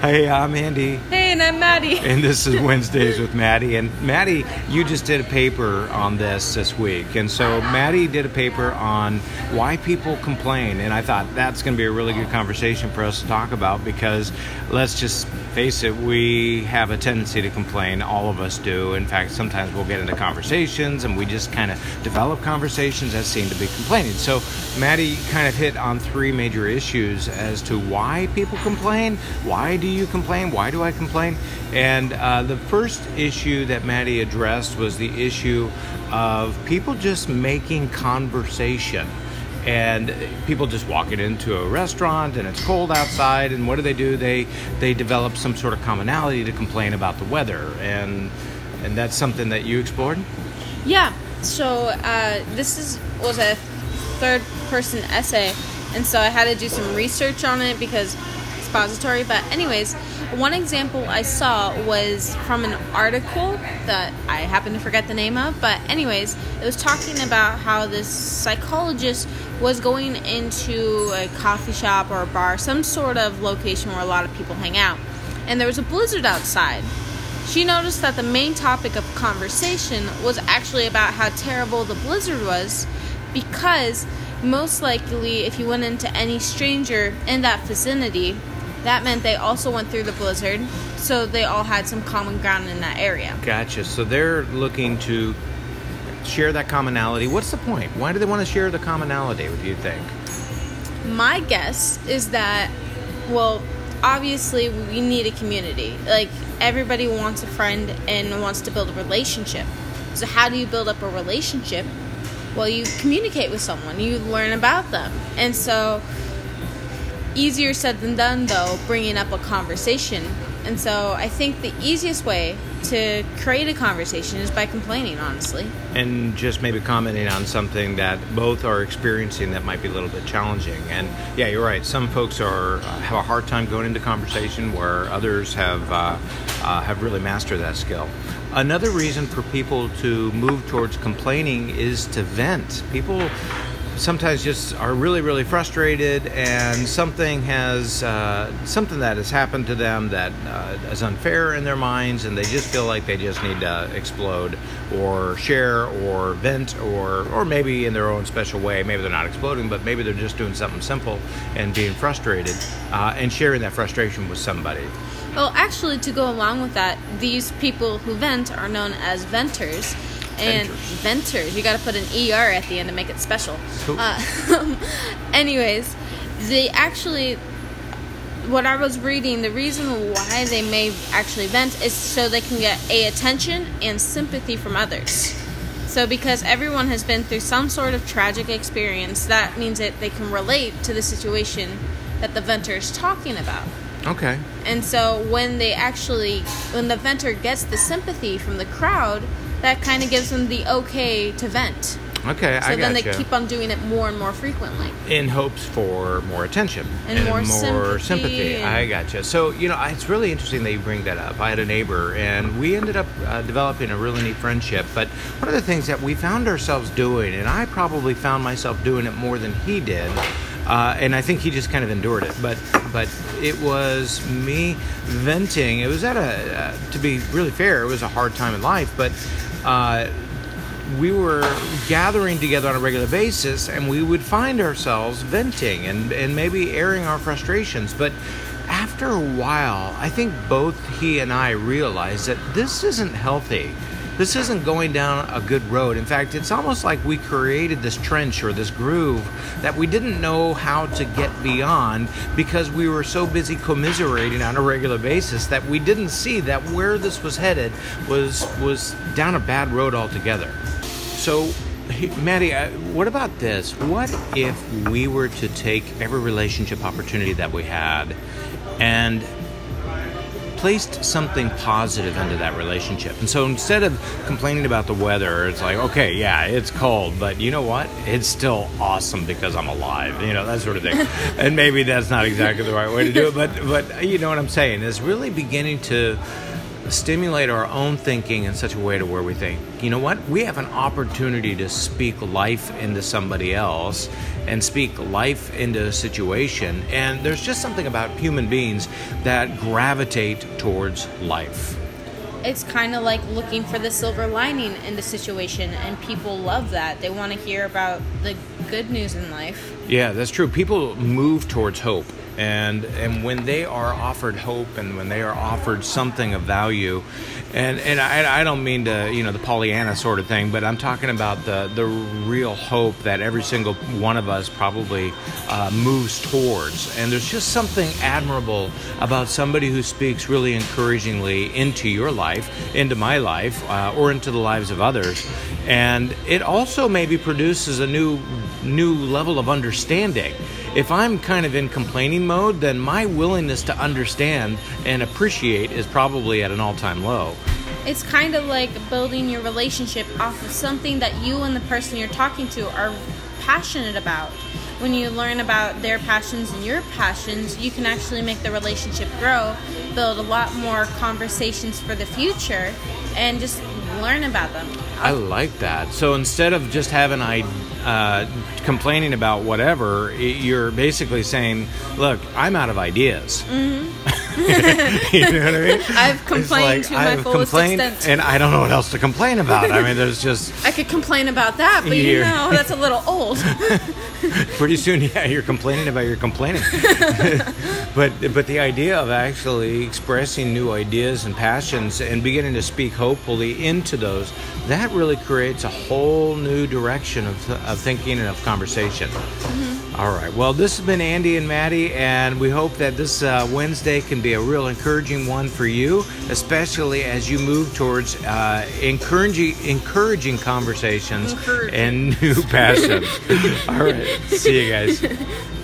Hey, I'm Andy. Hey, and I'm Maddie. And this is Wednesdays with Maddie. And Maddie, you just did a paper on this this week. And so Maddie did a paper on why people complain. And I thought that's going to be a really good conversation for us to talk about because let's just face it, we have a tendency to complain. All of us do. In fact, sometimes we'll get into conversations and we just kind of develop conversations that seem to be complaining. So Maddie kind of hit on three major issues as to why people complain. Why do you complain? Why do I complain? And uh, the first issue that Maddie addressed was the issue of people just making conversation and people just walking into a restaurant and it's cold outside and what do they do? They they develop some sort of commonality to complain about the weather. And and that's something that you explored? Yeah. So uh, this is was a third person essay, and so I had to do some research on it because expository. But anyways, one example I saw was from an article that I happen to forget the name of. But anyways, it was talking about how this psychologist was going into a coffee shop or a bar, some sort of location where a lot of people hang out, and there was a blizzard outside. She noticed that the main topic of conversation was actually about how terrible the blizzard was because most likely if you went into any stranger in that vicinity, that meant they also went through the blizzard, so they all had some common ground in that area. gotcha so they're looking to share that commonality what's the point why do they want to share the commonality do you think My guess is that, well, obviously we need a community. Like everybody wants a friend and wants to build a relationship. So how do you build up a relationship? Well, you communicate with someone. You learn about them. And so easier said than done though bringing up a conversation. And so I think the easiest way to create a conversation is by complaining, honestly. and just maybe commenting on something that both are experiencing that might be a little bit challenging. And yeah, you're right. Some folks are uh, have a hard time going into conversation, where others have uh, uh, have really mastered that skill. Another reason for people to move towards complaining is to vent. People sometimes just are really really frustrated and something has uh, something that has happened to them that uh, is unfair in their minds and they just feel like they just need to explode or share or vent or or maybe in their own special way maybe they're not exploding but maybe they're just doing something simple and being frustrated uh, and sharing that frustration with somebody Well, actually, to go along with that, these people who vent are known as venters. And Venters. venters, you got to put an ER at the end to make it special. Cool. Uh, anyways, they actually, what I was reading, the reason why they may actually vent is so they can get a attention and sympathy from others. So, because everyone has been through some sort of tragic experience, that means that they can relate to the situation that the venter is talking about. okay And so when they actually, when the venter gets the sympathy from the crowd, that kind of gives them the okay to vent. okay I So i then got they keep on doing it more and more frequently. in hopes for more attention And more sympathy and- I gotcha. So you know, it's really interesting that you bring that up. I had a neighbor, and we ended up uh, developing a really neat friendship. But one of the things that we found ourselves doing, and I probably found myself doing it more than he did. Uh, and I think he just kind of endured it, but but it was me venting. It was at a, uh, to be really fair, it was a hard time in life, but uh, we were gathering together on a regular basis and we would find ourselves venting and, and maybe airing our frustrations. But after a while, I think both he and I realized that this isn't healthy. This isn't going down a good road. In fact, it's almost like we created this trench or this groove that we didn't know how to get beyond because we were so busy commiserating on a regular basis that we didn't see that where this was headed was was down a bad road altogether. So, Maddie, uh, what about this? What if we were to take every relationship opportunity that we had and placed something positive into that relationship? And so instead of complaining about the weather, it's like, okay, yeah, it's cold, but you know what? It's still awesome because I'm alive, you know, that sort of thing. and maybe that's not exactly the right way to do it, but, but you know what I'm saying? Is really beginning to stimulate our own thinking in such a way to where we think, you know what, we have an opportunity to speak life into somebody else and speak life into a situation. And there's just something about human beings that gravitate towards life. It's kind of like looking for the silver lining in the situation, and people love that. They want to hear about the good news in life. Yeah, that's true. People move towards hope and and when they are offered hope and when they are offered something of value and and I, I don't mean to you know the Pollyanna sort of thing but I'm talking about the the real hope that every single one of us probably uh, moves towards. And there's just something admirable about somebody who speaks really encouragingly into your life into my life uh, or into the lives of others. And it also maybe produces a new new level of understanding if I'm kind of in complaining mode, then my willingness to understand and appreciate is probably at an all time low. It's kind of like building your relationship off of something that you and the person you're talking to are passionate about. When you learn about their passions and your passions, you can actually make the relationship grow, build a lot more conversations for the future, and just learn about them. I like that. So instead of just having I uh, complaining about whatever, you're basically saying, "Look, I'm out of ideas." Mm-hmm. you know what I mean? I've complained like, to my I've fullest extent, and I don't know what else to complain about. I mean, there's just I could complain about that, but you know that's a little old. Pretty soon, yeah, you're complaining about your complaining. but but the idea of actually expressing new ideas and passions and beginning to speak hopefully into those, that really creates a whole new direction of, of thinking and of conversation. Mm-hmm. All right. Well, this has been Andy and Maddie, and we hope that this uh, Wednesday can be a real encouraging one for you, especially as you move towards uh, encouraging encouraging conversations encouraging. and new passions. All right. See you guys.